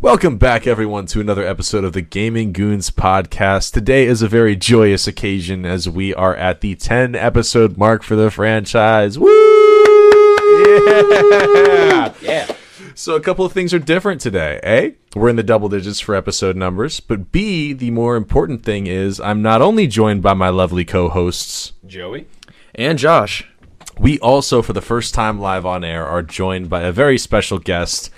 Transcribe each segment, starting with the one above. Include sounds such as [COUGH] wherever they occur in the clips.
Welcome back, everyone, to another episode of the Gaming Goons podcast. Today is a very joyous occasion as we are at the 10 episode mark for the franchise. Woo! Yeah! Yeah. [LAUGHS] So, a couple of things are different today. A, we're in the double digits for episode numbers. But B, the more important thing is I'm not only joined by my lovely co hosts, Joey? And Josh. we also, for the first time live on air, are joined by a very special guest,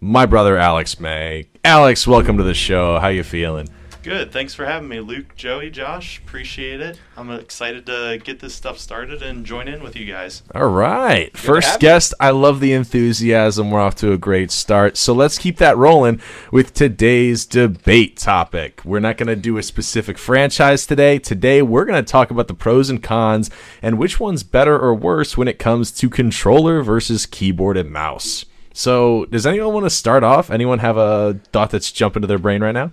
my brother Alex May. Alex, welcome to the show. How you feeling? Good. Thanks for having me, Luke, Joey, Josh. Appreciate it. I'm excited to get this stuff started and join in with you guys. All right. to First guest. I love the enthusiasm. We're off to a great start. So let's keep that rolling with today's debate topic. We're not going to do a specific franchise today. Today, we're going to talk about the pros and cons and which one's better or worse when it comes to controller versus keyboard and mouse. So, does anyone want to start off? Anyone have a thought that's jumping to their brain right now?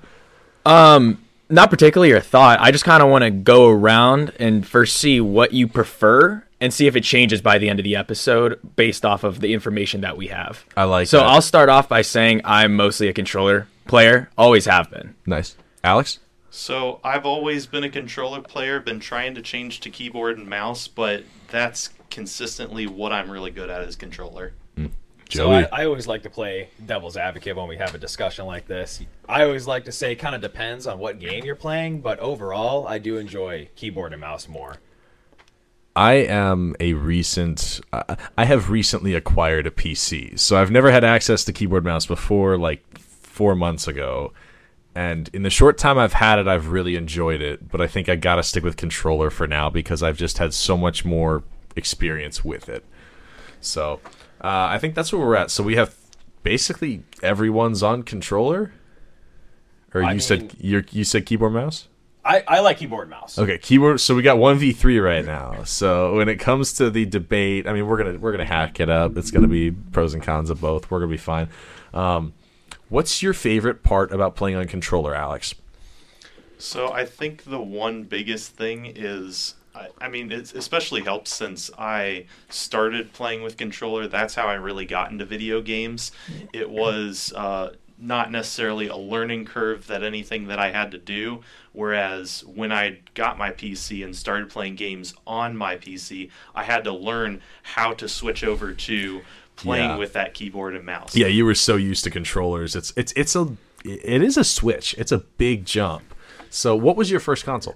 Um, not particularly a thought. I just kind of want to go around and first see what you prefer and see if it changes by the end of the episode based off of the information that we have. I like that. So that. I'll start off by saying I'm mostly a controller player, always have been. Nice. Alex? So, I've always been a controller player, been trying to change to keyboard and mouse, but that's consistently what I'm really good at is controller. So I, I always like to play devil's advocate when we have a discussion like this. I always like to say it kind of depends on what game you're playing, but overall, I do enjoy keyboard and mouse more. I am a recent. Uh, I have recently acquired a PC, so I've never had access to keyboard mouse before, like four months ago. And in the short time I've had it, I've really enjoyed it. But I think I gotta stick with controller for now because I've just had so much more experience with it. So uh, I think that's where we're at. So we have basically everyone's on controller. Or you I said you you said keyboard mouse. I, I like keyboard mouse. Okay, keyboard. So we got one v three right now. So when it comes to the debate, I mean, we're gonna we're gonna hack it up. It's gonna be pros and cons of both. We're gonna be fine. Um, what's your favorite part about playing on controller, Alex? So I think the one biggest thing is, I, I mean, it especially helps since I started playing with controller. That's how I really got into video games. It was uh, not necessarily a learning curve that anything that I had to do. Whereas when I got my PC and started playing games on my PC, I had to learn how to switch over to playing Yeah. with that keyboard and mouse. Yeah, you were so used to controllers. It's it's it's a it is a switch. It's a big jump. So what was your first console?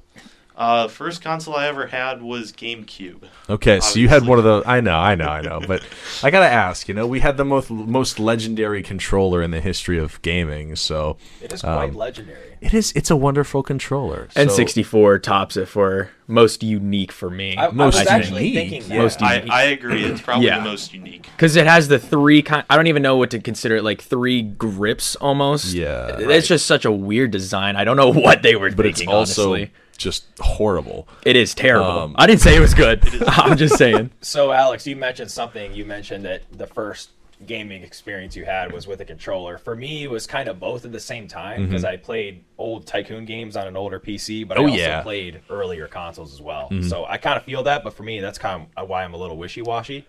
Uh, first console I ever had was GameCube. Okay, so you had one of the. I know, I know, I know, but [LAUGHS] I gotta ask. You know, we had the most most legendary controller in the history of gaming. So It is quite Um, legendary. it is. It's a wonderful controller. N sixty four tops it for most unique for me. I, I most was actually unique. thinking that. Most I, unique. I agree. It's probably Yeah. the most unique. Because it has the three kind. I don't even know what to consider it. Like three grips almost. Yeah. it's Right. just such a weird design. I don't know [LAUGHS] what they were but it's also honestly, just horrible. it is terrible. Um, I didn't say it was good. [LAUGHS] I'm just saying. So, Alex, you mentioned something. You mentioned that the first gaming experience you had was with a controller. For me, it was kind of both at the same time because I played old tycoon games on an older PC, but Mm-hmm. Oh, I also yeah. Mm-hmm. played earlier consoles as well. So I kind of feel that, but for me, that's kind of why I'm a little wishy washy.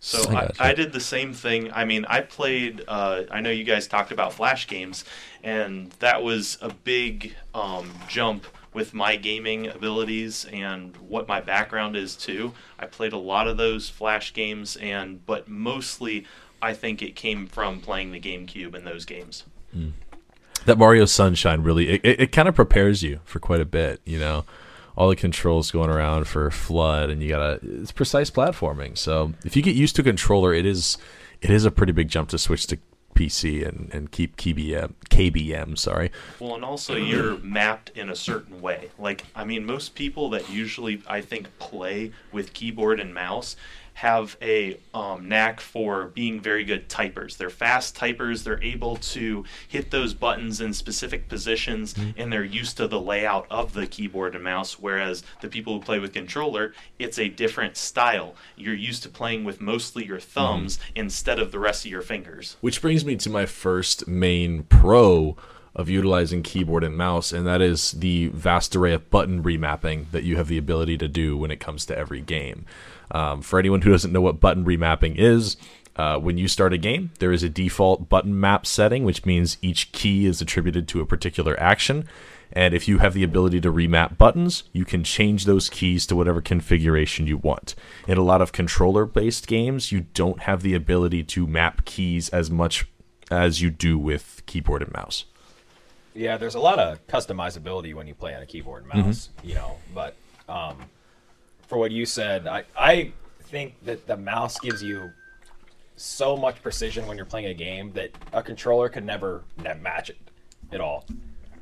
So I I. I did the same thing. I mean, I played. Uh, I know you guys talked about flash games, and that was a big um, jump with my gaming abilities and what my background is too. I played a lot of those flash games, and but mostly I think it came from playing the GameCube and those games. Hmm. That Mario Sunshine really it, it, it kind of prepares you for quite a bit. You know, all the controls going around for FLUDD, and you gotta it's precise platforming. So if you get used to controller, it is it is a pretty big jump to switch to PC and and keep KBM KBM. Sorry. Well, and also you're mapped in a certain way. Like, I mean, most people that usually I think play with keyboard and mouse have a um, knack for being very good typers. They're fast typers. They're able to hit those buttons in specific positions, and they're used to the layout of the keyboard and mouse. Whereas the people who play with controller, it's a different style. You're used to playing with mostly your thumbs instead of the rest of your fingers. Which brings me to my first main pro of utilizing keyboard and mouse, and that is the vast array of button remapping that you have the ability to do when it comes to every game. Um, for anyone who doesn't know what button remapping is, Uh, when you start a game, there is a default button map setting, which means each key is attributed to a particular action. And if you have the ability to remap buttons, you can change those keys to whatever configuration you want. In a lot of controller based games, you don't have the ability to map keys as much as you do with keyboard and mouse. Yeah, there's a lot of customizability when you play on a keyboard and mouse, you know. But um, for what you said, I, I think that the mouse gives you so much precision when you're playing a game that a controller could never ne- match it at all.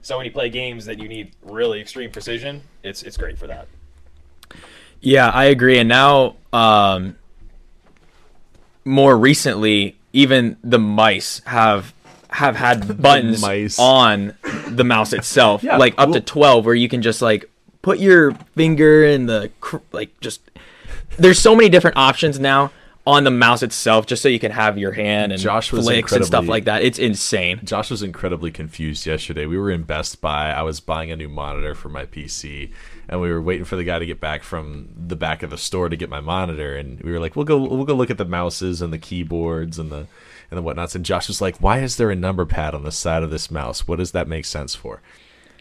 So when you play games that you need really extreme precision, it's it's great for that. Yeah, I agree. And now, um, more recently, even the mice have have had [LAUGHS] buttons mice. on the mouse itself, Yeah, like up to twelve, where you can just like put your finger in the cr- like just. There's so many different options now on the mouse itself, just so you can have your hand and Josh was flicks and stuff like that. It's insane. Josh was incredibly confused yesterday. We were in Best Buy. I was buying a new monitor for my PC, and we were waiting for the guy to get back from the back of the store to get my monitor. And we were like, "We'll go, we'll go look at the mouses and the keyboards and the and the whatnots." And Josh was like, "Why is there a number pad on the side of this mouse? What does that make sense for?"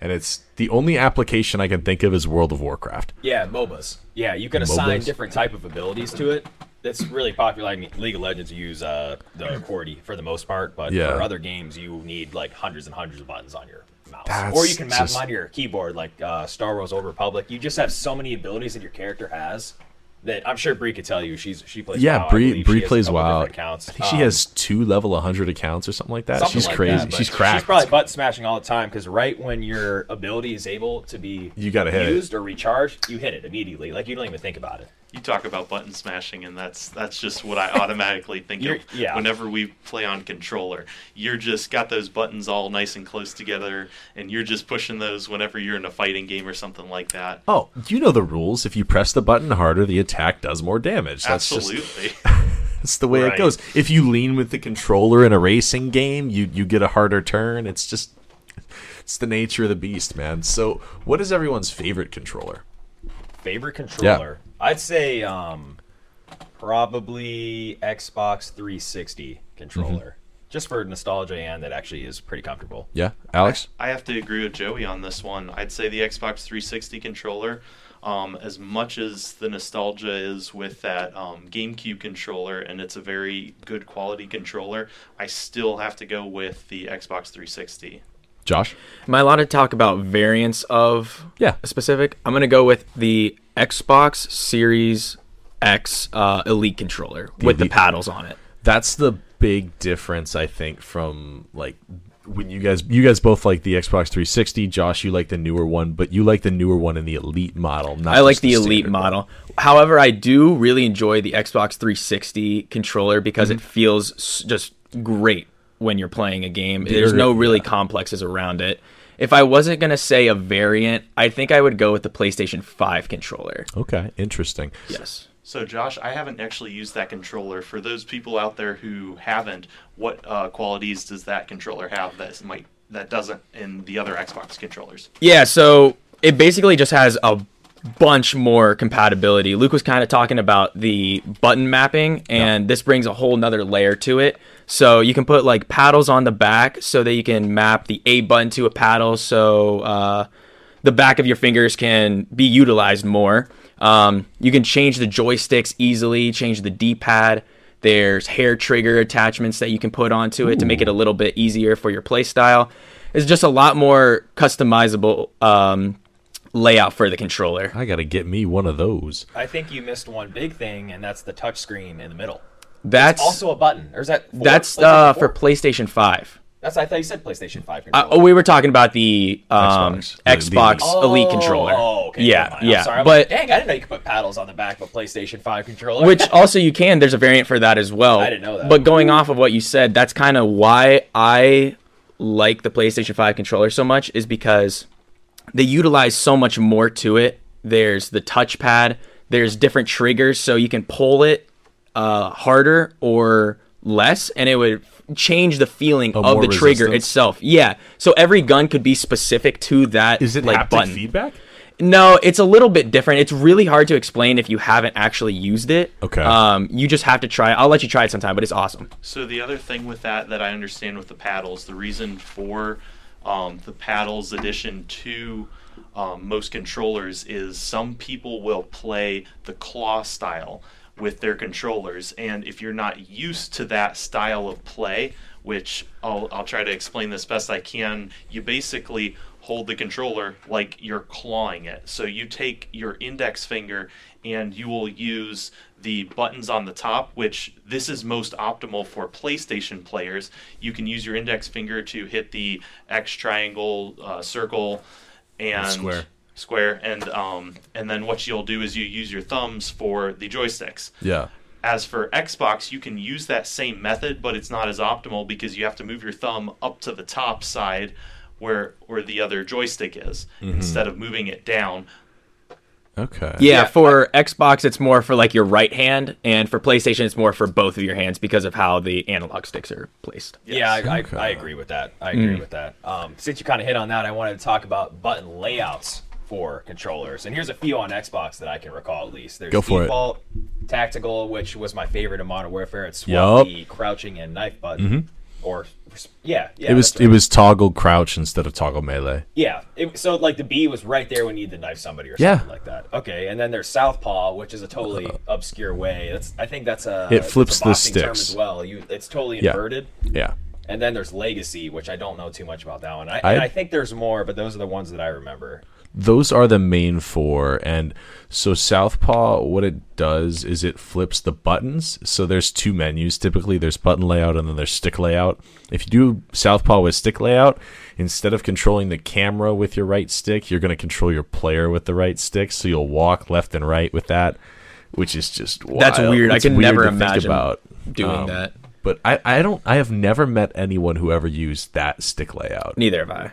And it's the only application I can think of is World of Warcraft. Yeah, MOBAs. Yeah, you can assign MOBAs? different type of abilities to it. That's really popular. I mean, League of Legends use uh, the QWERTY for the most part, but Yeah. for other games you need like hundreds and hundreds of buttons on your mouse, That's or you can map just- them onto your keyboard like uh, Star Wars: Old Republic. You just have so many abilities that your character has that I'm sure Bree could tell you. She's she plays. Yeah, WoW. Bree believe Bree she has a plays WoW. Accounts. I think she Um, has two level 100 accounts or something like that. something She's like crazy. that, She's cracked. She's probably butt smashing all the time because right when your ability is able to be You gotta hit it. used or recharged, you hit it immediately. Like you don't even think about it. You talk about button smashing, and that's that's just what I automatically think of yeah. whenever we play on controller. You're just got those buttons all nice and close together, and you're just pushing those whenever you're in a fighting game or something like that. Oh, you know the rules. If you press the button harder, the attack does more damage. That's just Absolutely. [LAUGHS] that's the way Right. it goes. If you lean with the controller in a racing game, you you get a harder turn. It's just it's the nature of the beast, man. So, what is everyone's favorite controller? Favorite controller? Yeah. I'd say um, probably Xbox 360 controller, Mm-hmm. just for nostalgia and that actually is pretty comfortable. Yeah, Alex. I have to agree with Joey on this one. I'd say the Xbox 360 controller, um, as much as the nostalgia is with that um, GameCube controller, and it's a very good quality controller, I still have to go with the Xbox 360. Josh. Am I allowed to talk about variants of Yeah. a specific? I'm gonna go with the Xbox Series X uh, Elite controller with the paddles on it. That's the big difference, I think, from like when you guys you guys both like the Xbox 360. Josh, you like the newer one, but you like the newer one in the Elite model. Not I like just the Elite standard one. model. However, I do really enjoy the Xbox 360 controller because Mm-hmm. it feels just great when you're playing a game. There's no really complexes around it. If I wasn't gonna say a variant, I think I would go with the PlayStation 5 controller. Okay, interesting. Yes. So, Josh, I haven't actually used that controller. For those people out there who haven't, what uh, qualities does that controller have that might that doesn't in the other Xbox controllers? Yeah, so it basically just has a bunch more compatibility. Luke was kind of talking about the button mapping, and this brings a whole nother layer to it. So you can put like paddles on the back so that you can map the A button to a paddle so uh, the back of your fingers can be utilized more. Um, you can change the joysticks easily, change the D pad. There's hair trigger attachments that you can put onto it to make it a little bit easier for your play style. It's just a lot more customizable um, layout for the controller. I gotta get me one of those. I think you missed one big thing, and that's the touchscreen in the middle. That's Also a button, or is that four? that's uh, 4? for PlayStation Five. That's I thought you said PlayStation Five Uh, controller. oh, we were talking about the um, Xbox. The- the Elite. Elite Oh, controller. Oh, okay. yeah, never. I'm yeah. sorry. I'm but like, dang, I didn't know you could put paddles on the back of a PlayStation Five controller. which [LAUGHS] also you can. There's a variant for that as well. I didn't know that. But going off of what you said, that's kind of why I like the PlayStation 5 controller so much is because they utilize so much more to it. There's the touchpad. There's different triggers, so you can pull it uh, harder or less, and it would change the feeling Oh, of more the trigger resistance? itself. Yeah. So every gun could be specific to that Is it like button. feedback? No, it's a little bit different. It's really hard to explain if you haven't actually used it. Okay. Um, you just have to try. it. I'll let you try it sometime, but it's awesome. So the other thing with that that I understand with the paddles, the reason for um, the paddles addition to um, most controllers is some people will play the claw style with their controllers, and if you're not used to that style of play, which I'll, I'll try to explain this best I can, you basically hold the controller like you're clawing it. So you take your index finger and you will use the buttons on the top, which this is most optimal for PlayStation players. You can use your index finger to hit the X triangle, uh, circle, and Square. Square, and um, and then what you'll do is you use your thumbs for the joysticks. Yeah. As for Xbox, you can use that same method, but it's not as optimal because you have to move your thumb up to the top side where where the other joystick is instead of moving it down. Okay. Yeah, Yeah, for Xbox, it's more for like your right hand, and for PlayStation, it's more for both of your hands because of how the analog sticks are placed. Yeah, I, Okay. I, I agree with that. I agree Mm. with that. Um, since you kind of hit on that, I wanted to talk about button layouts for controllers. And here's a few on Xbox that I can recall at least. There's Go for it. default, tactical, which was my favorite in Modern Warfare. It's swap crouching and knife button. Or yeah, yeah. Mm-hmm. It was that's it was toggle crouch instead of toggle melee. Yeah. It, so like the B was right there when you need to knife somebody or Yeah. something like that. Okay, and then there's Southpaw, which is a totally obscure way. That's I think that's a It flips a the sticks. as well. You it's totally Yeah. inverted. Yeah. And then there's Legacy, which I don't know too much about that one. I, I- and I think there's more, but those are the ones that I remember. Those are the main four. And so Southpaw, what it does is it flips the buttons. So there's two menus typically. There's button layout and then there's stick layout. If you do Southpaw with stick layout, instead of controlling the camera with your right stick, you're going to control your player with the right stick. So you'll walk left and right with that, which is just wild. That's weird. I can weird never think imagine about. Doing Um, that. But I, I don't I have never met anyone who ever used that stick layout. Neither have I.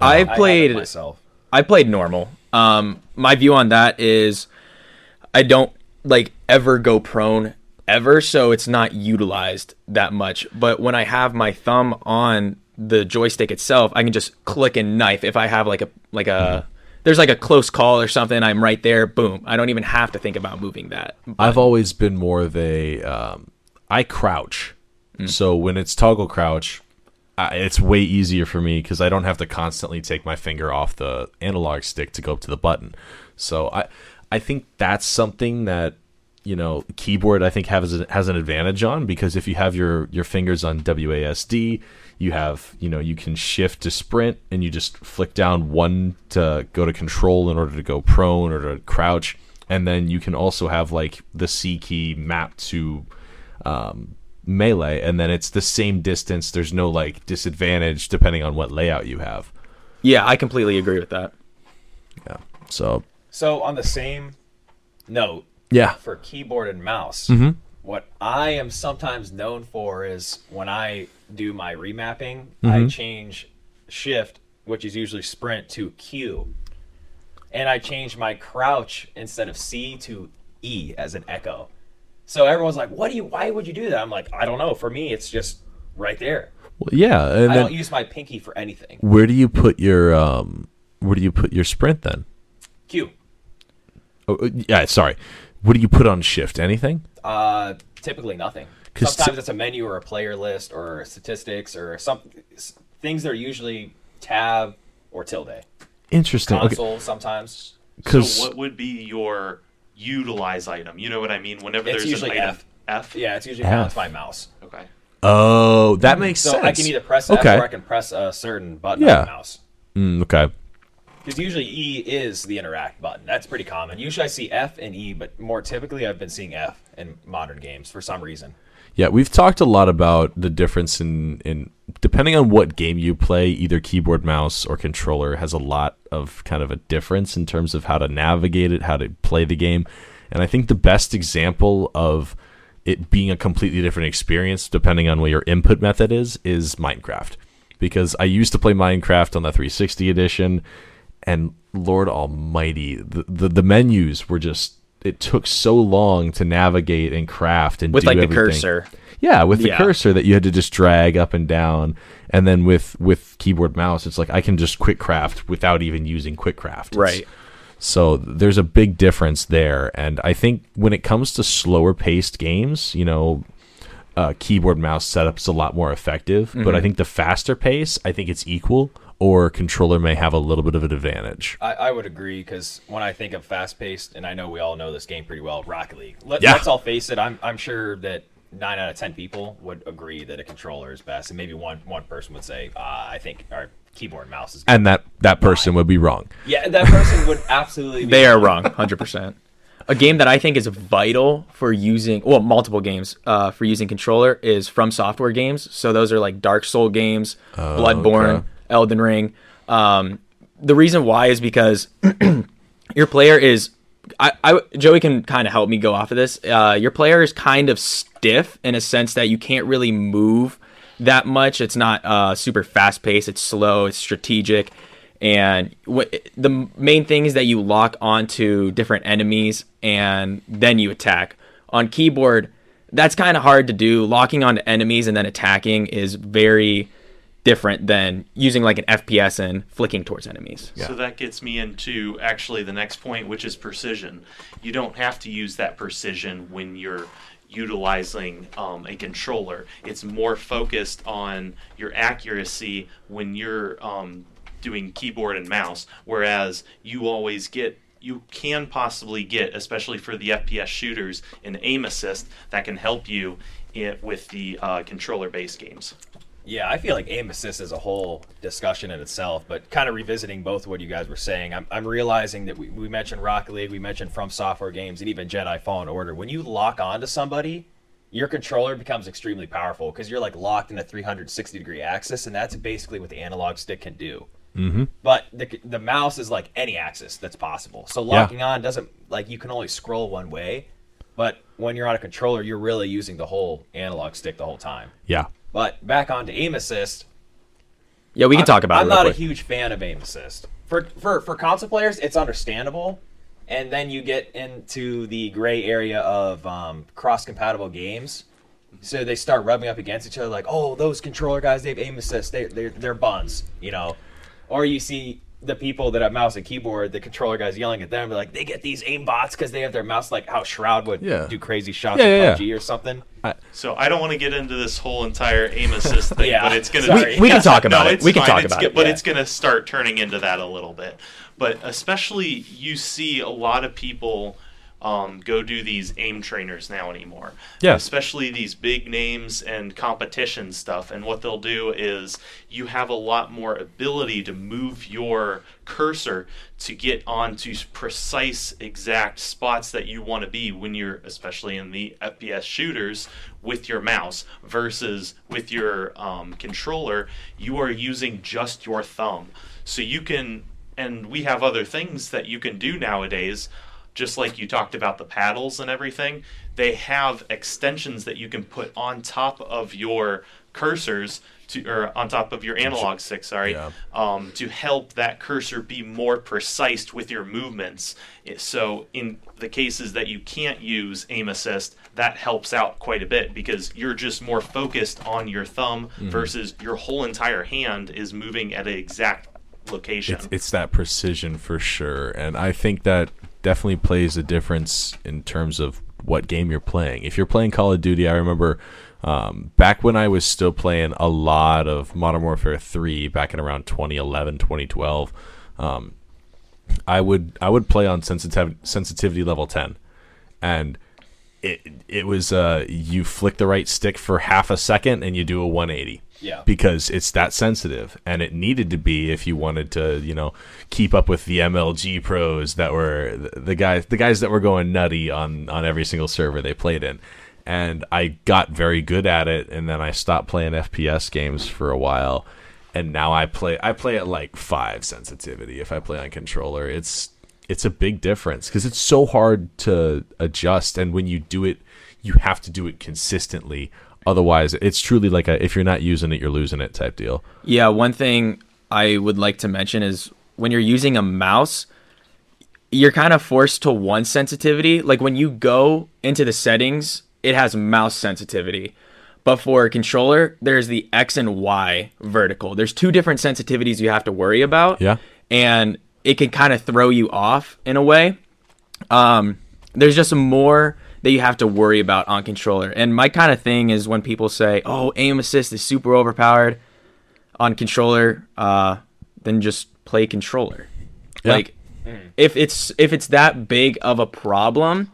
I I have it played. myself. I played normal. Um, my view on that is I don't like ever go prone ever, so it's not utilized that much. But when I have my thumb on the joystick itself, I can just click and knife. If I have like a like a there's like a close call or something, I'm right there. Boom! I don't even have to think about moving that. I've always been more of a um, I crouch, so when it's toggle crouch, I, it's way easier for me because I don't have to constantly take my finger off the analog stick to go up to the button. So I I think that's something that you know keyboard I think has has an advantage on because if you have your your fingers on WASD, you have you know you can shift to sprint and you just flick down one to go to control in order to go prone or to crouch, and then you can also have like the C key mapped to um, melee, and then it's the same distance. There's no like disadvantage depending on what layout you have. Yeah, I completely agree with that. Yeah. So So on the same note, yeah. for keyboard and mouse, Mm-hmm. what I am sometimes known for is when I do my remapping, Mm-hmm. I change shift, which is usually sprint, to Q. And I change my crouch instead of C to E as an echo. So everyone's like, "What do you? Why would you do that?" I'm like, "I don't know. For me, it's just right there. Well, yeah, and I then don't use my pinky for anything." where do you put your um where do you put your sprint then? Q. Oh, uh, yeah, sorry. What do you put on shift? Anything? Uh, typically nothing. Sometimes ty- it's a menu or a player list or statistics or some things that are usually tab or tilde. Interesting. Okay, Console sometimes. So because what would be your utilize item? You know what I mean? Whenever It's there's usually an item. F. F. Yeah, it's usually F. balance my mouse. Okay. oh, that makes So sense. I can either press F Okay. or I can press a certain button Yeah. on the mouse. Mm, okay. Because usually E is the interact button. That's pretty common. Usually I see F and E, but more typically I've been seeing F in modern games for some reason. Yeah, we've talked a lot about the difference in, in depending on what game you play, either keyboard, mouse, or controller has a lot of kind of a difference in terms of how to navigate it, how to play the game. And I think the best example of it being a completely different experience, depending on what your input method is, is Minecraft. Because I used to play Minecraft on the 360 edition, and Lord Almighty, the, the, the menus were just. It took so long to navigate and craft and. With like the cursor. Yeah, with the Yeah. cursor that you had to just drag up and down, and then with with keyboard mouse, it's like I can just quick craft without even using quick craft. It's- Right. So there's a big difference there, and I think when it comes to slower paced games, you know, uh, keyboard mouse setup's a lot more effective. But I think the faster pace, I think it's equal, or controller may have a little bit of an advantage. I, I would agree because when I think of fast paced, and I know we all know this game pretty well, Rocket League. Let, Yeah. Let's all face it. I'm I'm sure that nine out of ten people would agree that a controller is best, and maybe one one person would say, uh, I think our keyboard and mouse is. Good. And that that person would be wrong. yeah, that person would absolutely. Be [LAUGHS] They are wrong, hundred percent. A game that I think is vital for using, well, multiple games uh, for using controller is From Software games. So those are like Dark Soul games, Bloodborne, okay. Elden Ring. Um, the reason why is because [CLEARS THROAT] your player is, I, I Joey can kind of help me go off of this. Uh, your player is kind of stiff in a sense that you can't really move that much. It's not uh, super fast paced. It's slow. It's strategic. And wh- the main thing is that you lock onto different enemies and then you attack. On keyboard, that's kind of hard to do. Locking onto enemies and then attacking is very different than using like an FPS and flicking towards enemies. Yeah. So that gets me into actually the next point, which is precision. You don't have to use that precision when you're utilizing um, a controller. It's more focused on your accuracy when you're um, doing keyboard and mouse, whereas you always get. You can possibly get, especially for the FPS shooters, an aim assist that can help you in, with the uh, controller-based games. Yeah, I feel like aim assist is a whole discussion in itself, but kind of revisiting both what you guys were saying, I'm, I'm realizing that we, we mentioned Rocket League, we mentioned From Software games, and even Jedi Fallen Order. When you lock onto somebody, your controller becomes extremely powerful because you're like locked in a 360 degree axis, and that's basically what the analog stick can do. Mm-hmm. But the, the mouse is like any axis that's possible. So locking on doesn't like you can only scroll one way, but when you're on a controller, you're really using the whole analog stick the whole time. Yeah. But back on to aim assist. Yeah, we can I'm- talk about I'm it. not quick. a huge fan of aim assist. For for for console players, it's understandable, and then you get into the gray area of um, cross compatible games. So they start rubbing up against each other, like, "Oh, those controller guys, they have aim assist. They they're, they're buns," you know. Or you see the people that have mouse and keyboard, the controller guys yelling at them, like they get these aim bots because they have their mouse, like how Shroud would Yeah. do crazy shots Yeah, in yeah, PUBG or something. So I don't want to get into this whole entire aim assist thing, [LAUGHS] Yeah, but it's gonna. We- we can talk about no, it. We can fine. talk It's about go- it, but yeah. it's gonna start turning into that a little bit. But especially you see a lot of people um, go do these aim trainers now anymore. Yeah. Especially these big names and competition stuff. And what they'll do is you have a lot more ability to move your cursor to get onto precise exact spots that you want to be when you're especially in the FPS shooters with your mouse versus with your um, controller you are using just your thumb so you can and we have other things that you can do nowadays just like you talked about the paddles and everything, they have extensions that you can put on top of your cursors to, or on top of your analog stick, sorry, Yeah. um, to help that cursor be more precise with your movements. So in the cases that you can't use aim assist, that helps out quite a bit because you're just more focused on your thumb versus your whole entire hand is moving at an exact location. It's, it's that precision for sure. And I think that definitely plays a difference in terms of what game you're playing. If you're playing Call of Duty, I remember um, back when I was still playing a lot of Modern Warfare 3 back in around 2011, 2012. Um, I would I would play on sensitivity sensitivity level 10 and it it was uh you flick the right stick for half a second and you do a 180 Yeah. because it's that sensitive and it needed to be if you wanted to you know keep up with the MLG pros that were the- guys the guys that were going nutty on on every single server they played in and I got very good at it and then I stopped playing FPS games for a while and now I play I play at like 5 sensitivity if I play on controller it's it's a big difference because it's so hard to adjust and when you do it you have to do it consistently otherwise it's truly like a if you're not using it you're losing it type deal Yeah, one thing I would like to mention is when you're using a mouse, you're kind of forced to one sensitivity. Like when you go into the settings, it has mouse sensitivity. But for a controller, there's the X and Y vertical. There's two different sensitivities you have to worry about. Yeah. And it can kind of throw you off in a way. Um, there's just more that you have to worry about on controller. And my kind of thing is when people say, "Oh, aim assist is super overpowered on controller," uh, then just play controller. Yeah. Like if it's if it's that big of a problem,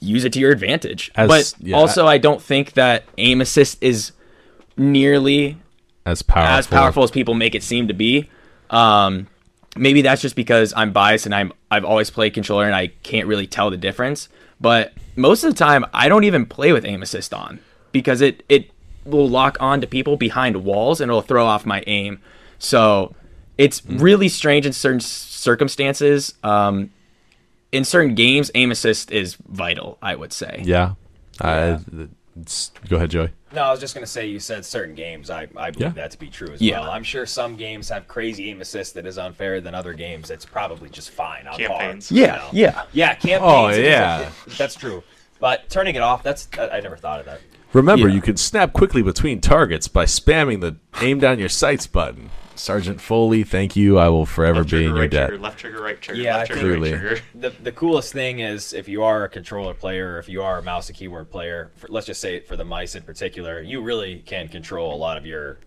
use it to your advantage. As- but yeah. also, I don't think that aim assist is nearly As powerful. as powerful as people make it seem to be. Um, maybe that's just because I'm biased and I'm I've always played controller and I can't really tell the difference. But most of the time, I don't even play with aim assist on because it it will lock on to people behind walls and it'll throw off my aim. So it's Hmm. really strange in certain circumstances. Um, in certain games, aim assist is vital. I would say. Yeah. I, it's, go ahead, Joey. No, I was just gonna say you said certain games. I, I believe Yeah. that to be true as Yeah. well. I'm sure some games have crazy aim assist that is unfair than other games. It's probably just fine on Campaigns. par. you Yeah, know? yeah. yeah. Oh, campaigns. Oh, yeah. a- that's true. But turning it off, that's I I never thought of that. Remember, Yeah. you can snap quickly between targets by spamming the aim down your sights button. Sergeant Foley, thank you. I will forever Left be trigger, in your right debt. trigger, left trigger, right trigger, Yeah, left trigger, think- right trigger. The the coolest thing is if you are a controller player, if you are a mouse and keyboard player, for, let's just say for the mice in particular, you really can control a lot of your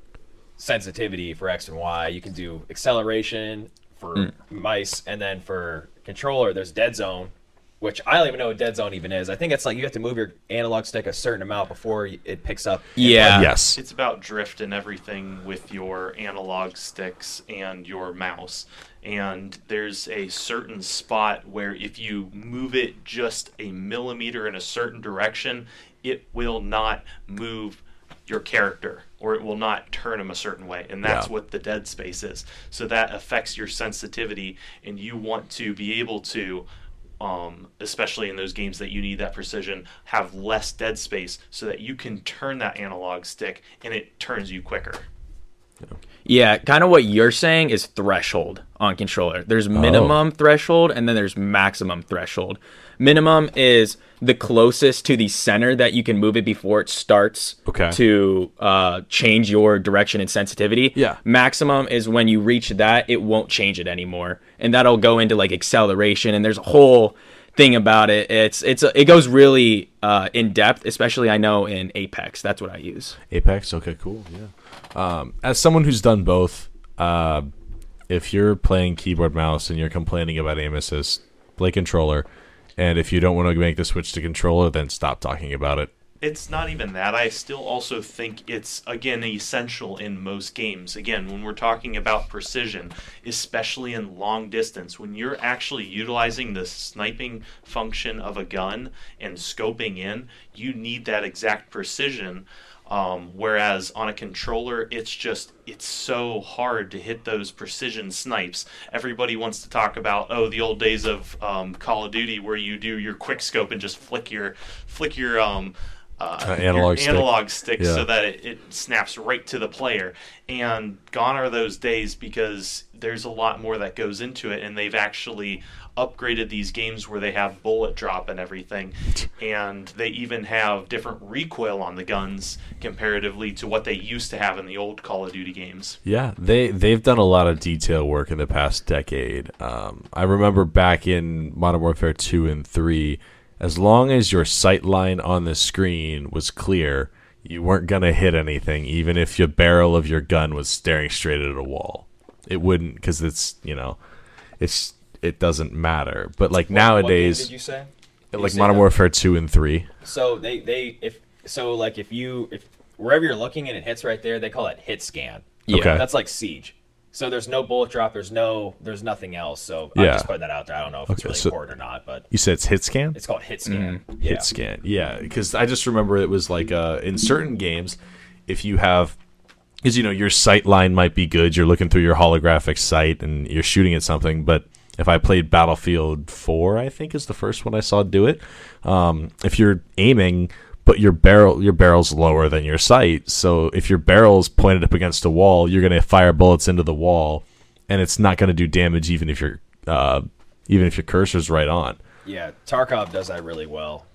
sensitivity for X and Y. You can do acceleration for mm. mice, and then for controller, there's dead zone, which I don't even know what dead zone even is. I think it's like you have to move your analog stick a certain amount before it picks up. Yeah. Yes. It's about drift and everything with your analog sticks and your mouse. And there's a certain spot where if you move it just a millimeter in a certain direction, it will not move your character or it will not turn them a certain way. And that's Yeah. what the dead space is. So that affects your sensitivity, and you want to be able to. Um, especially in those games that you need that precision, have less dead space so that you can turn that analog stick and it turns you quicker. Yeah, kind of what you're saying is threshold on controller. There's minimum threshold and then there's maximum threshold. Minimum is the closest to the center that you can move it before it starts Okay. to uh, change your direction and sensitivity. Yeah. Maximum is when you reach that, it won't change it anymore, and that'll go into like acceleration. And there's a whole thing about it. It's it's it goes really uh, in depth, especially I know in Apex. That's what I use. Apex. Okay, cool. Yeah. Um, as someone who's done both, uh, if you're playing keyboard mouse and you're complaining about aim assist, play controller. And if you don't want to make the switch to controller, then stop talking about it. It's not even that. I still also think it's, again, essential in most games. Again, when we're talking about precision, especially in long distance, when you're actually utilizing the sniping function of a gun and scoping in, you need that exact precision. Um, whereas on a controller, it's just it's so hard to hit those precision snipes. Everybody wants to talk about oh the old days of um, Call of Duty where you do your quick scope and just flick your flick your um, uh, Uh, analog stick. analog stick Yeah. so that it, it snaps right to the player. And gone are those days because there's a lot more that goes into it, and they've actually upgraded these games where they have bullet drop and everything, and they even have different recoil on the guns comparatively to what they used to have in the old Call of Duty games. Yeah, they they've done a lot of detail work in the past decade. Um, I remember back in Modern Warfare two and three, as long as your sight line on the screen was clear, you weren't gonna hit anything, even if your barrel of your gun was staring straight at a wall. It wouldn't, because it's you know, it's it doesn't matter. But like What- what game nowadays, did you say? Did you like say Modern that? Warfare two and three. So they they if so like if you if wherever you're looking and it hits right there, they call it hit scan. Yeah. Okay. That's like siege. So there's no bullet drop. There's no there's nothing else. So I'm just putting that out there. I don't know if it's Okay, really so- important or not, but You said it's hit scan. it's called hit scan. Yeah. Mm-hmm. hit scan. Yeah, because I just remember it was like uh, in certain games, if you have, because you know your sight line might be good, you're looking through your holographic sight and you're shooting at something. But if I played Battlefield Four, I think is the first one I saw do it. Um, if you're aiming, but your barrel your barrel's lower than your sight, so if your barrel's pointed up against a wall, you're gonna fire bullets into the wall, and it's not gonna do damage even if your uh, even if your cursor's right on. Yeah, Tarkov does that really well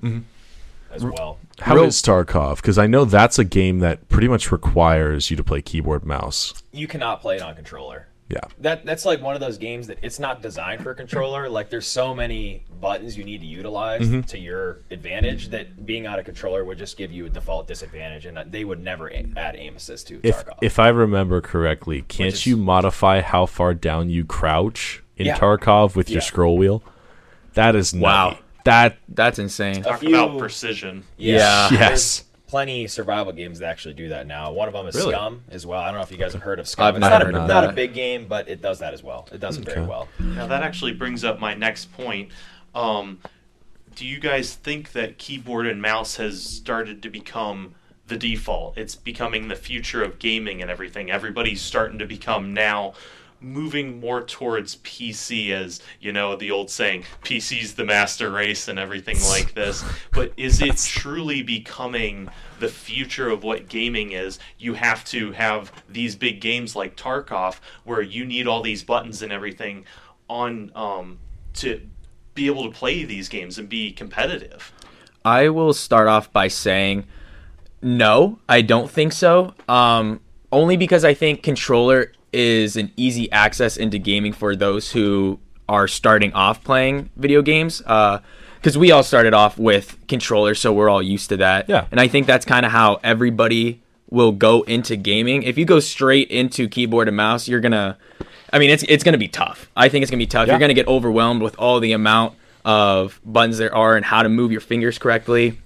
as well. How Real- is Tarkov? Because I know that's a game that pretty much requires you to play keyboard mouse. You cannot play it on controller. Yeah. that that's like one of those games that it's not designed for a controller. Like there's so many buttons you need to utilize Mm-hmm. to your advantage that being out of controller would just give you a default disadvantage, and they would never a- add aim assist to If Tarkov. if I remember correctly, can't is- you modify how far down you crouch in Yeah. Tarkov with your scroll wheel? That is Wow. nutty. That That's insane. Talk few- about precision. Yeah. there's Yes. Plenty survival games that actually do that now. One of them is Really? Scum as well. I don't know if you guys have heard of Scum. I've it's not not, heard a, of not a big game, but it does that as well. It does it very well. Now that actually brings up my next point. Um, do you guys think that keyboard and mouse has started to become the default? It's becoming the future of gaming and everything. Everybody's starting to become now moving more towards PC as, you know, the old saying, PC's the master race and everything [LAUGHS] like this. But is it truly becoming the future of what gaming is? You have to have these big games like Tarkov where you need all these buttons and everything on um, to be able to play these games and be competitive. I will start off by saying no, I don't think so. Um, only because I think controller is an easy access into gaming for those who are starting off playing video games. Uh, because we all started off with controllers, so we're all used to that. Yeah. And I think that's kind of how everybody will go into gaming. If you go straight into keyboard and mouse, you're gonna. I mean, it's it's gonna be tough. I think it's gonna be tough. Yeah. You're gonna get overwhelmed with all the amount of buttons there are and how to move your fingers correctly.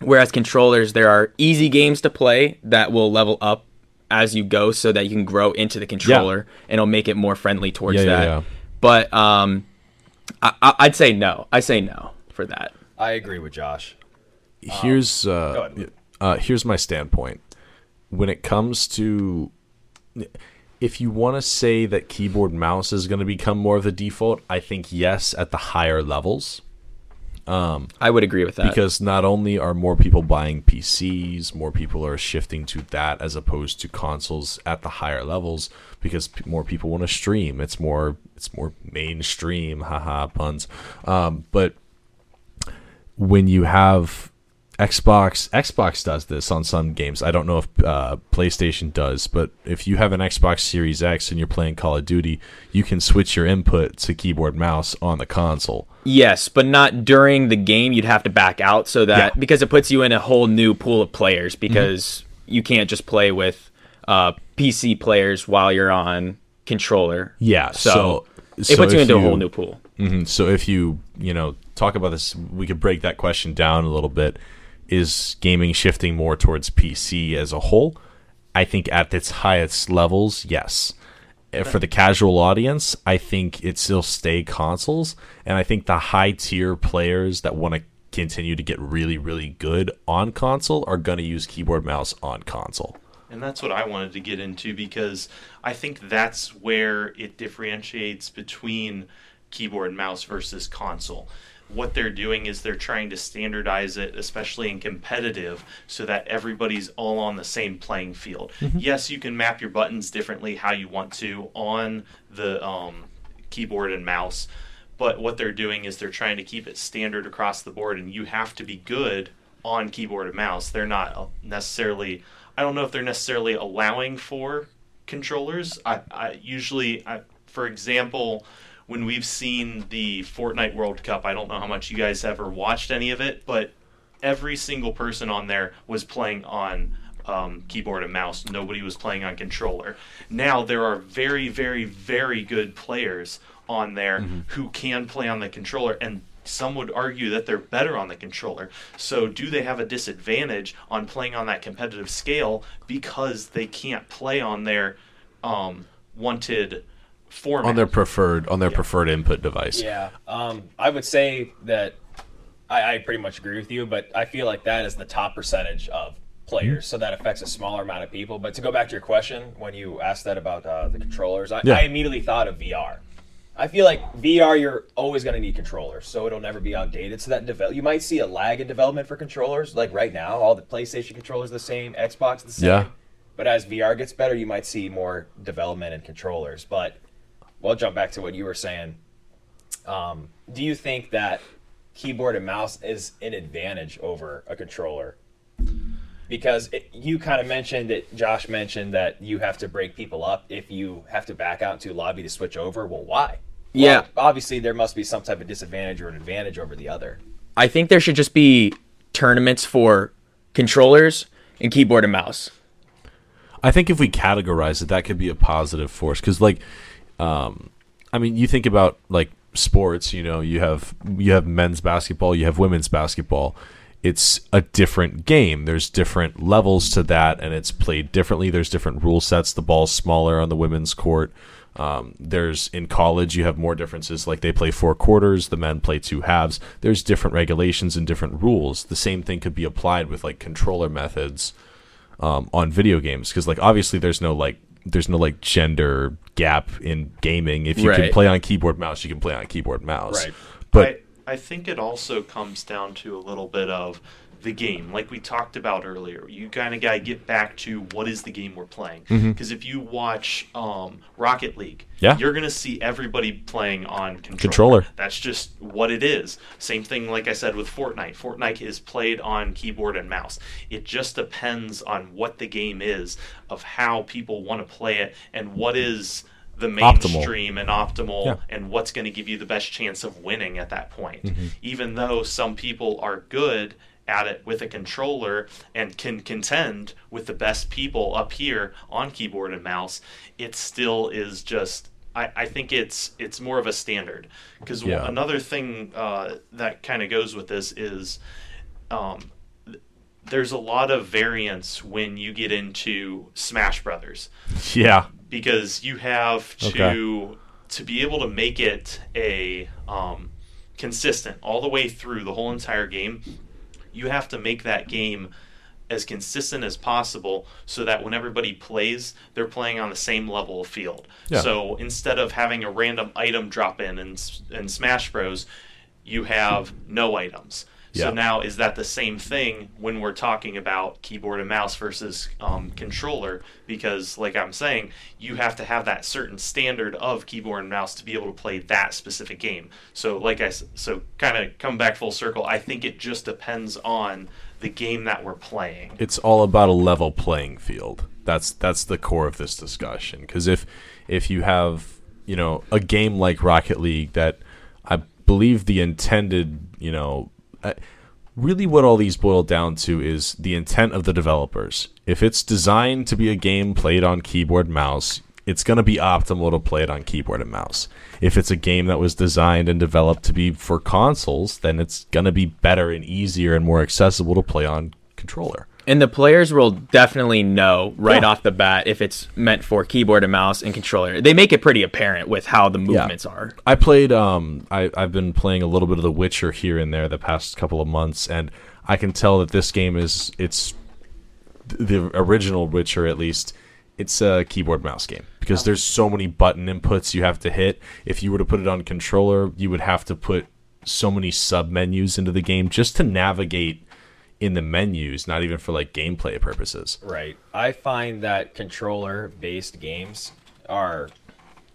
Whereas controllers, there are easy games to play that will level up as you go, so that you can grow into the controller and it'll make it more friendly towards Yeah, yeah, that. yeah. But um, I, I- I'd say no. I say no for that. I agree with Josh. here's uh, uh here's my standpoint when it comes to if you want to say that keyboard mouse is going to become more of the default i think yes at the higher levels I would agree with that. because not only are more people buying PCs, more people are shifting to that as opposed to consoles at the higher levels because p- more people want to stream. It's more it's more mainstream, haha puns. Um, but when you have Xbox, Xbox does this on some games. I don't know if uh, PlayStation does, but if you have an Xbox Series X and you're playing Call of Duty, you can switch your input to keyboard mouse on the console. Yes, but not during the game. You'd have to back out so that Yeah. Mm-hmm. because it puts you in a whole new pool of players because you can't just play with uh, PC players while you're on controller. Yeah, so, so- it so puts you into a whole new pool. hmm So if you you know talk about this, we could break that question down a little bit. Is gaming shifting more towards PC as a whole? I think at its highest levels, yes. Uh, For the casual audience, I think it still stay consoles, and I think the high tier players that want to continue to get really really good on console are going to use keyboard mouse on console. And that's what I wanted to get into because I think that's where it differentiates between keyboard and mouse versus console. What they're doing is they're trying to standardize it, especially in competitive, so that everybody's all on the same playing field. Yes, you can map your buttons differently how you want to on the um, keyboard and mouse, but what they're doing is they're trying to keep it standard across the board, and you have to be good on keyboard and mouse. They're not necessarily. I don't know if they're necessarily allowing for controllers. I, I usually, I, for example, when we've seen the Fortnite World Cup, I don't know how much you guys ever watched any of it, but every single person on there was playing on um, keyboard and mouse. Nobody was playing on controller. Now there are very, very, very good players on there who can play on the controller, and some would argue that they're better on the controller. So, do they have a disadvantage on playing on that competitive scale because they can't play on their um, wanted format? On their preferred on their preferred input device. Yeah, um, I would say that I, I pretty much agree with you, but I feel like that is the top percentage of players, so that affects a smaller amount of people. But to go back to your question, when you asked that about uh, the controllers, I, Yeah. I immediately thought of VR. I feel like VR, you're always going to need controllers, so it'll never be outdated. So that develop, you might see a lag in development for controllers. Like right now, all the PlayStation controllers the same, Xbox the same. Yeah. But as VR gets better, you might see more development in controllers. But we'll jump back to what you were saying. Um, do you think that keyboard and mouse is an advantage over a controller? because it, you kind of mentioned that Josh mentioned that you have to break people up if you have to back out into a lobby to switch over. Well, why? Well, Yeah. obviously there must be some type of disadvantage or an advantage over the other. I think there should just be tournaments for controllers and keyboard and mouse. I think if we categorize it, that could be a positive force because, like, um, I mean, you think about like sports. You know, you have you have men's basketball, you have women's basketball. It's a different game. There's different levels to that, and it's played differently. There's different rule sets. The ball's smaller on the women's court. Um, there's in college you have more differences. Like they play four quarters, the men play two halves. There's different regulations and different rules. The same thing could be applied with like controller methods um, on video games because like obviously there's no like there's no like gender gap in gaming. If you can play on keyboard mouse, you can play on keyboard mouse. Right. But I, I think it also comes down to a little bit of the game, like we talked about earlier. You kind of got to get back to what is the game we're playing. Because if you watch um, Rocket League, Mm-hmm. Yeah. you're going to see everybody playing on controller. Controller. That's just what it is. Same thing, like I said, with Fortnite. Fortnite is played on keyboard and mouse. It just depends on what the game is, of how people want to play it, and what is the Optimal. mainstream and optimal Yeah. and what's going to give you the best chance of winning at that point. Mm-hmm. Even though some people are good at it with a controller and can contend with the best people up here on keyboard and mouse, it still is just. I, I think it's it's more of a standard because Yeah. another thing uh, that kind of goes with this is um, there's a lot of variance when you get into Smash Brothers yeah, because you have to Okay. to be able to make it a um, consistent all the way through the whole entire game. You have to make that game as consistent as possible so that when everybody plays, they're playing on the same level of field. Yeah. So instead of having a random item drop in in, in Smash Bros, you have no items. Yeah. So now is that the same thing when we're talking about keyboard and mouse versus um, controller? Because, like I'm saying, you have to have that certain standard of keyboard and mouse to be able to play that specific game. So, like I so kind of come back full circle. I think it just depends on the game that we're playing. it's all about a level playing field. That's that's the core of this discussion. Because if if you have you know a game like Rocket League that I believe the intended you know really what all these boil down to is the intent of the developers. If it's designed to be a game played on keyboard mouse, it's going to be optimal to play it on keyboard and mouse. If it's a game that was designed and developed to be for consoles, then it's going to be better and easier and more accessible to play on controller. And the players will definitely know right Yeah. off the bat if it's meant for keyboard and mouse and controller. They make it pretty apparent with how the movements are. I played. Um, I I've been playing a little bit of The Witcher here and there the past couple of months, and I can tell that this game is it's the original Witcher at least. It's a keyboard mouse game because there's so many button inputs you have to hit. If you were to put it on controller, you would have to put so many sub menus into the game just to navigate in the menus, not even for like gameplay purposes. Right. I find that controller based games are,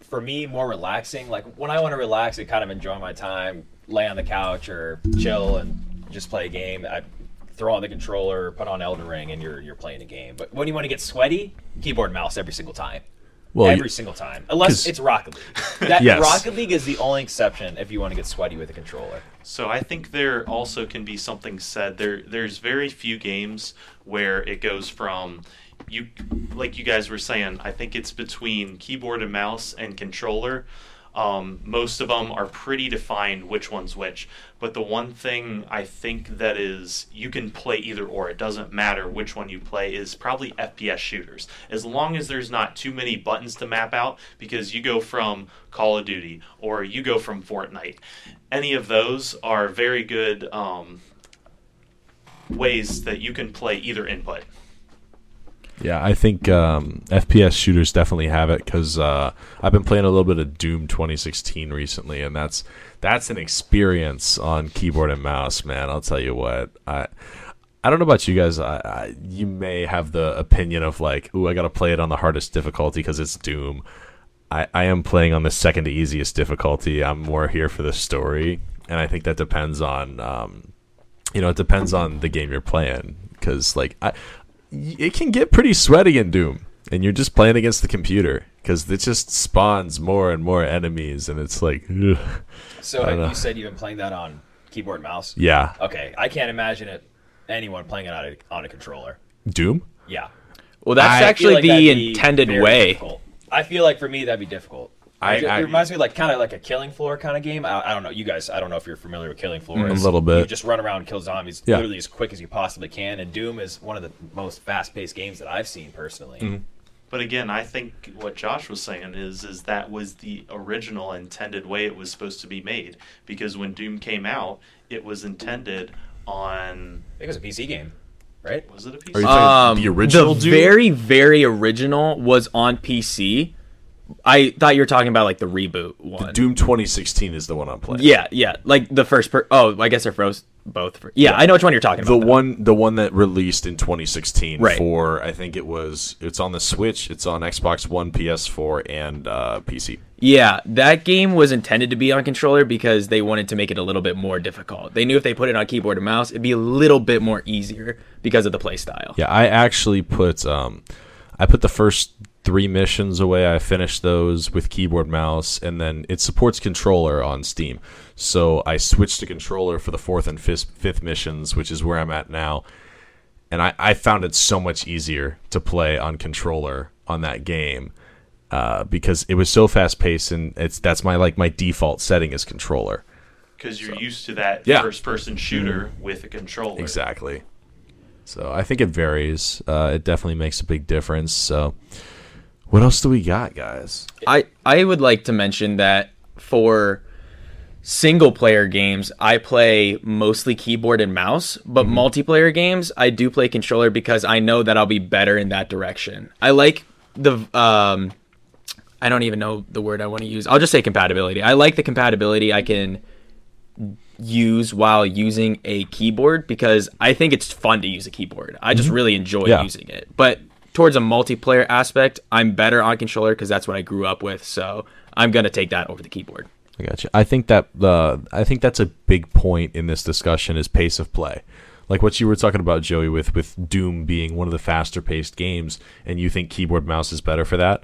for me, more relaxing. Like when I want to relax and kind of enjoy my time, lay on the couch or chill and just play a game, I throw on the controller, put on Elden Ring, and you're you're playing a game. But when you want to get sweaty, keyboard and mouse every single time. Well, every you- single time, unless [LAUGHS] it's Rocket League. [LAUGHS] That Yes. Rocket League is the only exception if you want to get sweaty with a controller. So I think there also can be something said. There, there's very few games where it goes from you, like you guys were saying. I think it's between keyboard and mouse and controller. Um, most of them are pretty defined which one's which. But the one thing I think that is you can play either or. It doesn't matter which one you play. Is probably FPS shooters. As long as there's not too many buttons to map out, because you go from Call of Duty or you go from Fortnite. Any of those are very good um, ways that you can play either input. Yeah, I think um, FPS shooters definitely have it because uh, I've been playing a little bit of Doom 2016 recently, and that's that's an experience on keyboard and mouse, man. I'll tell you what. I I don't know about you guys. I, I you may have the opinion of like, ooh, I got to play it on the hardest difficulty because it's Doom. I, I am playing on the second easiest difficulty. I'm more here for the story, and I think that depends on um, you know, it depends on the game you're playing because like I y- it can get pretty sweaty in Doom, and you're just playing against the computer because it just spawns more and more enemies, and it's like, ugh. So I know. you said you've been playing that on keyboard and mouse. yeah, Okay, I can't imagine it. Anyone playing it on a, on a controller. Doom. Yeah. Well, that's I I actually like the intended way. difficult. I feel like for me that'd be difficult. I- it, I- it reminds me like kind of like a killing floor kind of game. I, I don't know, you guys. I don't know if you're familiar with killing floor. A It's- little bit. You just run around and kill zombies Yeah. literally as quick as you possibly can. And Doom is one of the most fast-paced games that I've seen personally. Mm-hmm. But again, I think what Josh was saying is is that was the original intended way it was supposed to be made. Because when Doom came out, it was intended on I think it was a PC game, right? was it a Are PC? you Um, the original the Doom? very, very original was on PC. I thought you were talking about like the reboot one. The Doom 2016 is the one I'm playing. Yeah, yeah, like the first per. Oh, I guess they're froze both. For- yeah, I know which one you're talking the about. though. one the one that released in 2016 Right. for I think it was it's on the Switch, it's on Xbox One, PS4, and uh, PC. Yeah, that game was intended to be on controller because they wanted to make it a little bit more difficult. They knew if they put it on keyboard and mouse, it'd be a little bit more easier because of the play style. Yeah, I actually put um, I put the first three missions away. I finished those with keyboard mouse, and then it supports controller on Steam. So I switched to controller for the fourth and fifth, fifth missions, which is where I'm at now. And I, I found it so much easier to play on controller on that game uh, because it was so fast paced, and it's that's my like my default setting is controller. Because you're used to that Yeah. first person shooter with a controller. Exactly. So I think it varies. Uh, it definitely makes a big difference. So, what else do we got, guys? I I would like to mention that for single player games, I play mostly keyboard and mouse, but multiplayer games, I do play controller because I know that I'll be better in that direction. I like the um I don't even know the word I want to use. I'll just say compatibility. I like the compatibility I can use while using a keyboard because I think it's fun to use a keyboard. I just really enjoy Yeah. using it. But towards a multiplayer aspect, I'm better on controller because that's what I grew up with. So I'm gonna take that over the keyboard. I got you. I think that the I think that's a big point in this discussion is pace of play. Like what you were talking about, Joey, with with Doom being one of the faster paced games, and you think keyboard mouse is better for that.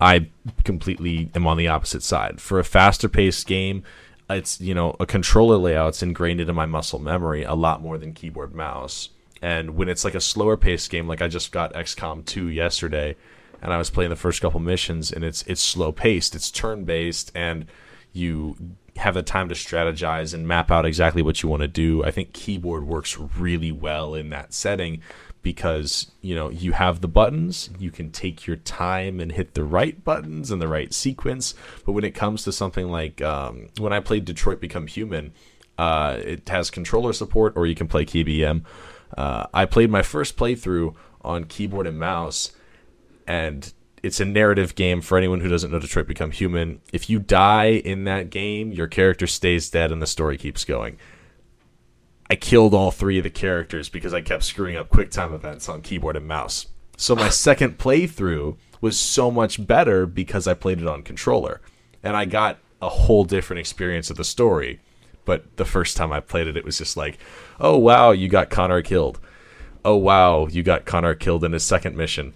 I completely am on the opposite side. For a faster paced game, it's you know a controller layout's ingrained into my muscle memory a lot more than keyboard mouse. And when it's like a slower paced game, like I just got XCOM 2 yesterday, and I was playing the first couple missions, and it's it's slow paced, it's turn based, and you have the time to strategize and map out exactly what you want to do. I think keyboard works really well in that setting because you know you have the buttons you can take your time and hit the right buttons in the right sequence but when it comes to something like um, when i played detroit become human uh, it has controller support or you can play kbm uh, i played my first playthrough on keyboard and mouse and it's a narrative game for anyone who doesn't know Detroit Become Human. If you die in that game, your character stays dead and the story keeps going. I killed all three of the characters because I kept screwing up QuickTime events on keyboard and mouse. So my [LAUGHS] second playthrough was so much better because I played it on controller. And I got a whole different experience of the story. But the first time I played it, it was just like, oh wow, you got Connor killed. Oh wow, you got Connor killed in his second mission.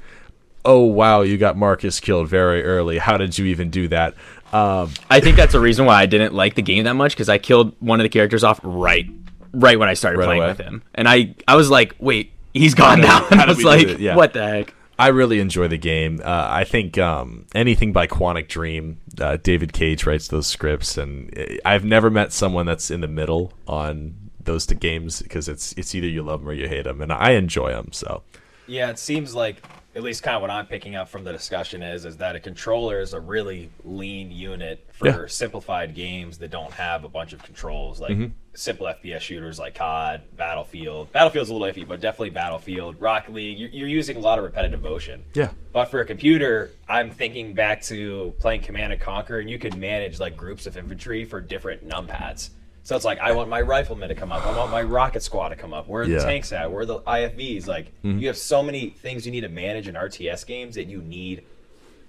Oh wow, you got Marcus killed very early. How did you even do that? Um, I think that's a reason why I didn't like the game that much because I killed one of the characters off right, right when I started Right playing away. with him, and I, I was like, wait, he's gone now. And [LAUGHS] I was like. Yeah. what the heck? I really enjoy the game. Uh, I think um, anything by Quantic Dream, uh, David Cage writes those scripts, and uh, I've never met someone that's in the middle on those two games because it's it's either you love them or you hate them, and I enjoy them. So Yeah, it seems like at least kind of what I'm picking up from the discussion is is that a controller is a really lean unit for Yeah. simplified games that don't have a bunch of controls, like Mm-hmm. simple FPS shooters like COD, Battlefield. Battlefield's a little iffy, but definitely Battlefield, Rocket League. You're, you're using a lot of repetitive motion. Yeah. But for a computer, I'm thinking back to playing Command and Conquer, and you could manage like groups of infantry for different numpads. So it's like I want my riflemen to come up, I want my rocket squad to come up. Where are Yeah. the tanks at? Where are the IFVs? Like mm-hmm. you have so many things you need to manage in RTS games that you need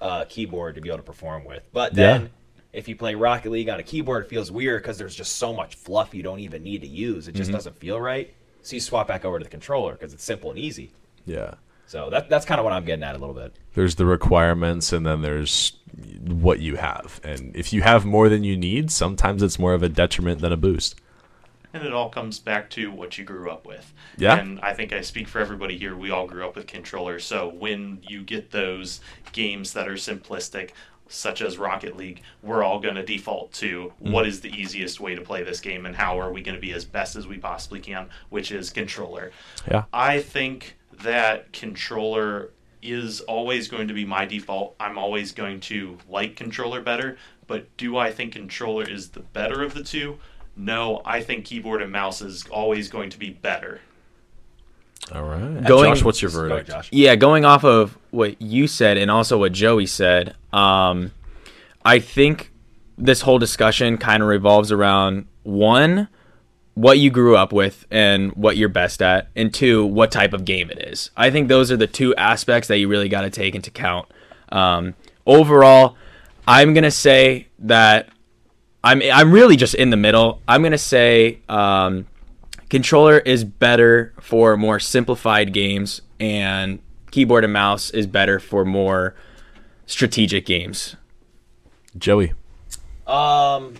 a keyboard to be able to perform with. But then Yeah. if you play Rocket League on a keyboard, it feels weird because there's just so much fluff you don't even need to use. It just mm-hmm. doesn't feel right. So you swap back over to the controller because it's simple and easy. yeah, So that that's kind of what I'm getting at a little bit. There's the requirements, and then there's what you have. And if you have more than you need, sometimes it's more of a detriment than a boost. And it all comes back to what you grew up with. Yeah. And I think I speak for everybody here. We all grew up with controllers. So when you get those games that are simplistic, such as Rocket League, we're all going to default to mm-hmm. what is the easiest way to play this game and how are we going to be as best as we possibly can, which is controller. Yeah. I think that controller is always going to be my default. I'm always going to like controller better, but do I think controller is the better of the two? No, I think keyboard and mouse is always going to be better. All right. Going- Josh, what's your Go, verdict? Josh. Yeah, going off of what you said and also what Joey said, um, I think this whole discussion kind of revolves around one, what you grew up with and what you're best at, and two, what type of game it is. I think those are the two aspects that you really got to take into account. Um, overall, I'm gonna say that I'm I'm really just in the middle. I'm gonna say um, controller is better for more simplified games, and keyboard and mouse is better for more strategic games. Joey. Um,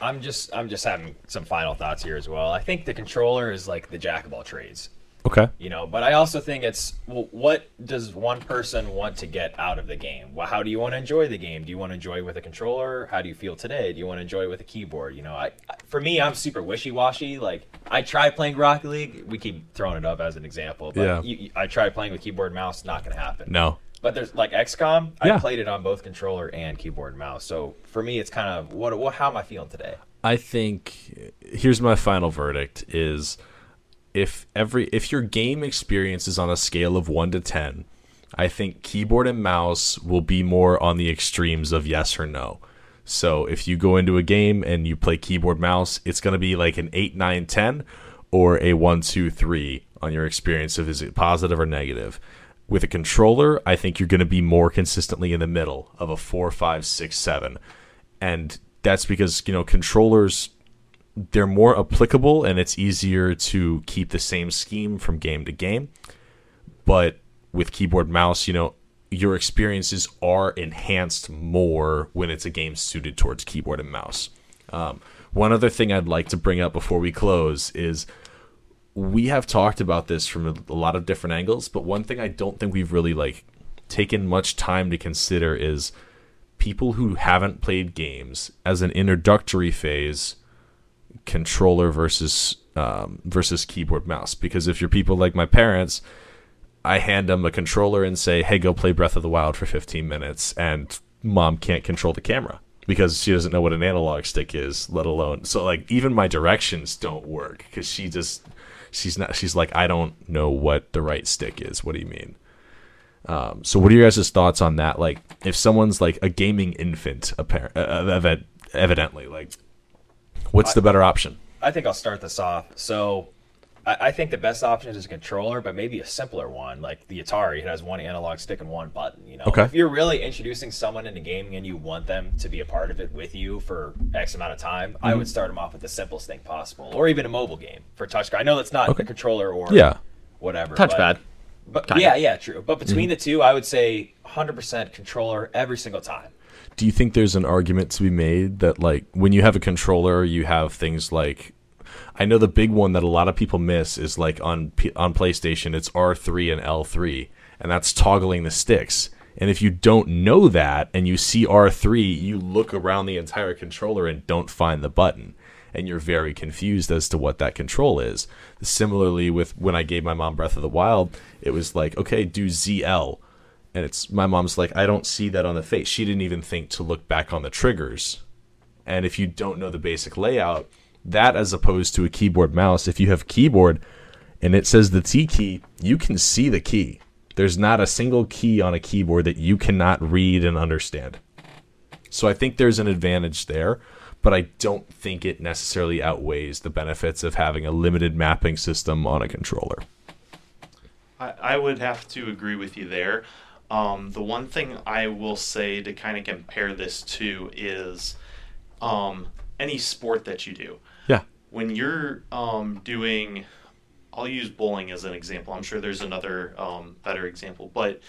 I'm just I'm just having some final thoughts here as well. I think the controller is like the jack of all trades, Okay. you know. But I also think it's well, what does one person want to get out of the game? Well, how do you want to enjoy the game? Do you want to enjoy it with a controller? How do you feel today? Do you want to enjoy it with a keyboard? You know, I for me, I'm super wishy washy. Like I tried playing Rocket League. We keep throwing it up as an example, but Yeah. you, I tried playing with keyboard and mouse. Not going to happen. No. But there's like XCOM. Yeah. I played it on both controller and keyboard and mouse. So for me, it's kind of what, what how am I feeling today? I think here's my final verdict is if every if your game experience is on a scale of 1 to 10, I think keyboard and mouse will be more on the extremes of yes or no. So if you go into a game and you play keyboard mouse, it's going to be like an 8 9 10 or a 1 2 3 on your experience of is it positive or negative. With a controller, I think you're going to be more consistently in the middle of a 4 5 6 7 and that's because you know controllers they're more applicable and it's easier to keep the same scheme from game to game. But with keyboard mouse you know your experiences are enhanced more when it's a game suited towards keyboard and mouse. Um, one other thing i'd like to bring up before we close is we have talked about this from a, a lot of different angles but one thing i don't think we've really like taken much time to consider is people who haven't played games as an introductory phase controller versus um, versus keyboard mouse. Because if you're people like my parents i hand them a controller and say hey go play breath of the wild for 15 minutes and mom can't control the camera because she doesn't know what an analog stick is let alone so like even my directions don't work because she just she's not she's like i don't know what the right stick is what do you mean um, so what are your guys' thoughts on that? Like, if someone's like a gaming infant, appar- uh, evidently, like, what's the better option? I think I'll start this off. So I, I think the best option is a controller, but maybe a simpler one, like the Atari. It has one analog stick and one button. You know, Okay. if you're really introducing someone into gaming and you want them to be a part of it with you for X amount of time, I Mm-hmm. would start them off with the simplest thing possible, or even a mobile game for touch. I know that's not Okay. a controller or Yeah. whatever. Touchpad. But, Kinda. yeah, yeah, true. But Mm-hmm. between the two, I would say 100% controller every single time. Do you think there's an argument to be made that like when you have a controller, you have things like I know the big one that a lot of people miss is like on P- on PlayStation, it's R3 and L3, and that's toggling the sticks. And if you don't know that and you see R3, you look around the entire controller and don't find the button. And you're very confused as to what that control is. Similarly, with when I gave my mom Breath of the Wild, it was like, okay, do ZL. And it's my mom's like, I don't see that on the face. She didn't even think to look back on the triggers. And if you don't know the basic layout, that as opposed to a keyboard mouse, if you have keyboard and it says the T key, you can see the key. There's not a single key on a keyboard that you cannot read and understand. So I think there's an advantage there, but I don't think it necessarily outweighs the benefits of having a limited mapping system on a controller. I, I would have to agree with you there. Um, the one thing I will say to kind of compare this to is um, any sport that you do. When you're um, doing I'll use bowling as an example. I'm sure there's another um, better example, but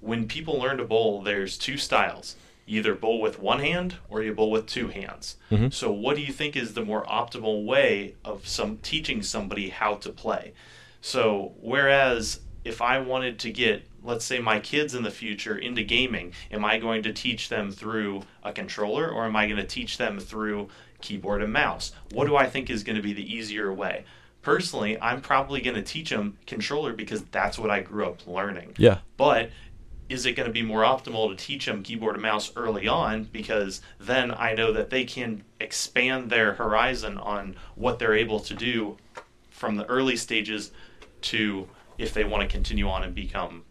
when people learn to bowl, there's two styles. You either bowl with one hand or you bowl with two hands. So, what do you think is the more optimal way of some teaching somebody how to play? So, whereas if I wanted to get, let's say, my kids in the future into gaming, am I going to teach them through a controller or am I going to teach them through keyboard and mouse? What do I think is going to be the easier way? Personally, I'm probably going to teach them controller because that's what I grew up learning. Yeah. But is it going to be more optimal to teach them keyboard and mouse early on because then I know that they can expand their horizon on what they're able to do from the early stages to if they want to continue on and become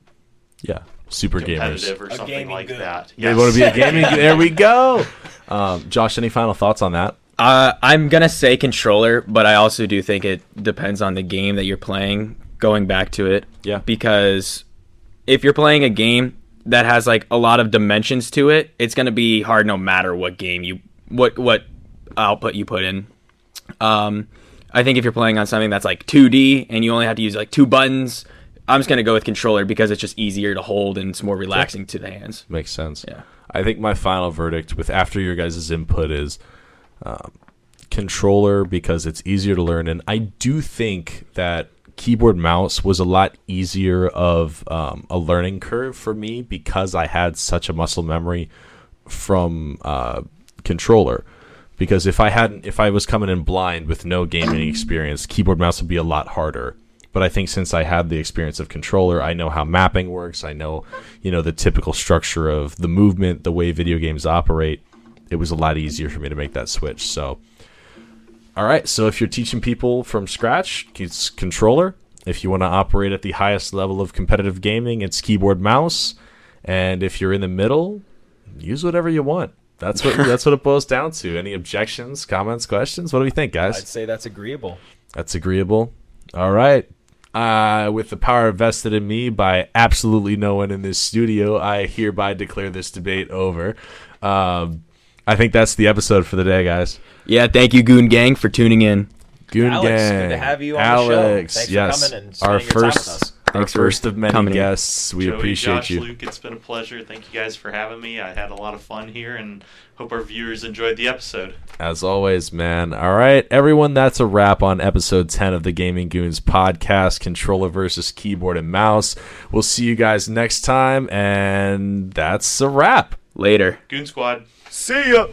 Yeah. Super gamers. or something like goon. that. They want to be a gaming. there we go. [LAUGHS] Um, Josh, any final thoughts on that? Uh, I'm gonna say controller, but I also do think it depends on the game that you're playing. Going back to it, Yeah. because if you're playing a game that has like a lot of dimensions to it, it's gonna be hard no matter what game you what what output you put in. Um, I think if you're playing on something that's like 2D and you only have to use like two buttons, I'm just gonna go with controller because it's just easier to hold and it's more relaxing to the hands. Makes sense. Yeah. I think my final verdict with after your guys' input is controller because it's easier to learn, and I do think that keyboard mouse was a lot easier of um, a learning curve for me because I had such a muscle memory from uh, controller. Because if I hadn't, if I was coming in blind with no gaming experience, keyboard mouse would be a lot harder. But I think since I had the experience of controller, I know how mapping works. I know, you know, the typical structure of the movement, the way video games operate. It was a lot easier for me to make that switch. So, all right. So if you're teaching people from scratch, it's controller. If you want to operate at the highest level of competitive gaming, it's keyboard mouse. And if you're in the middle, use whatever you want. That's what [LAUGHS] that's what it boils down to. Any objections, comments, questions? What do we think, guys? I'd say that's agreeable. That's agreeable. All right. Uh, with the power vested in me by absolutely no one in this studio, I hereby declare this debate over. Um, I think that's the episode for the day, guys. Yeah, thank you, Goon Gang, for tuning in. Goon Alex, Gang. good to have you on the show. Alex, Thanks for yes. coming and our spending your time with first, us. our first of many coming in. guests. We Joey, appreciate Josh, you. Luke, it's been a pleasure. Thank you guys for having me. I had a lot of fun here and hope our viewers enjoyed the episode. As always, man. All right, everyone, that's a wrap on episode 10 of the Gaming Goons podcast, controller versus keyboard and mouse. We'll see you guys next time, and that's a wrap. Later. Goon Squad. See ya.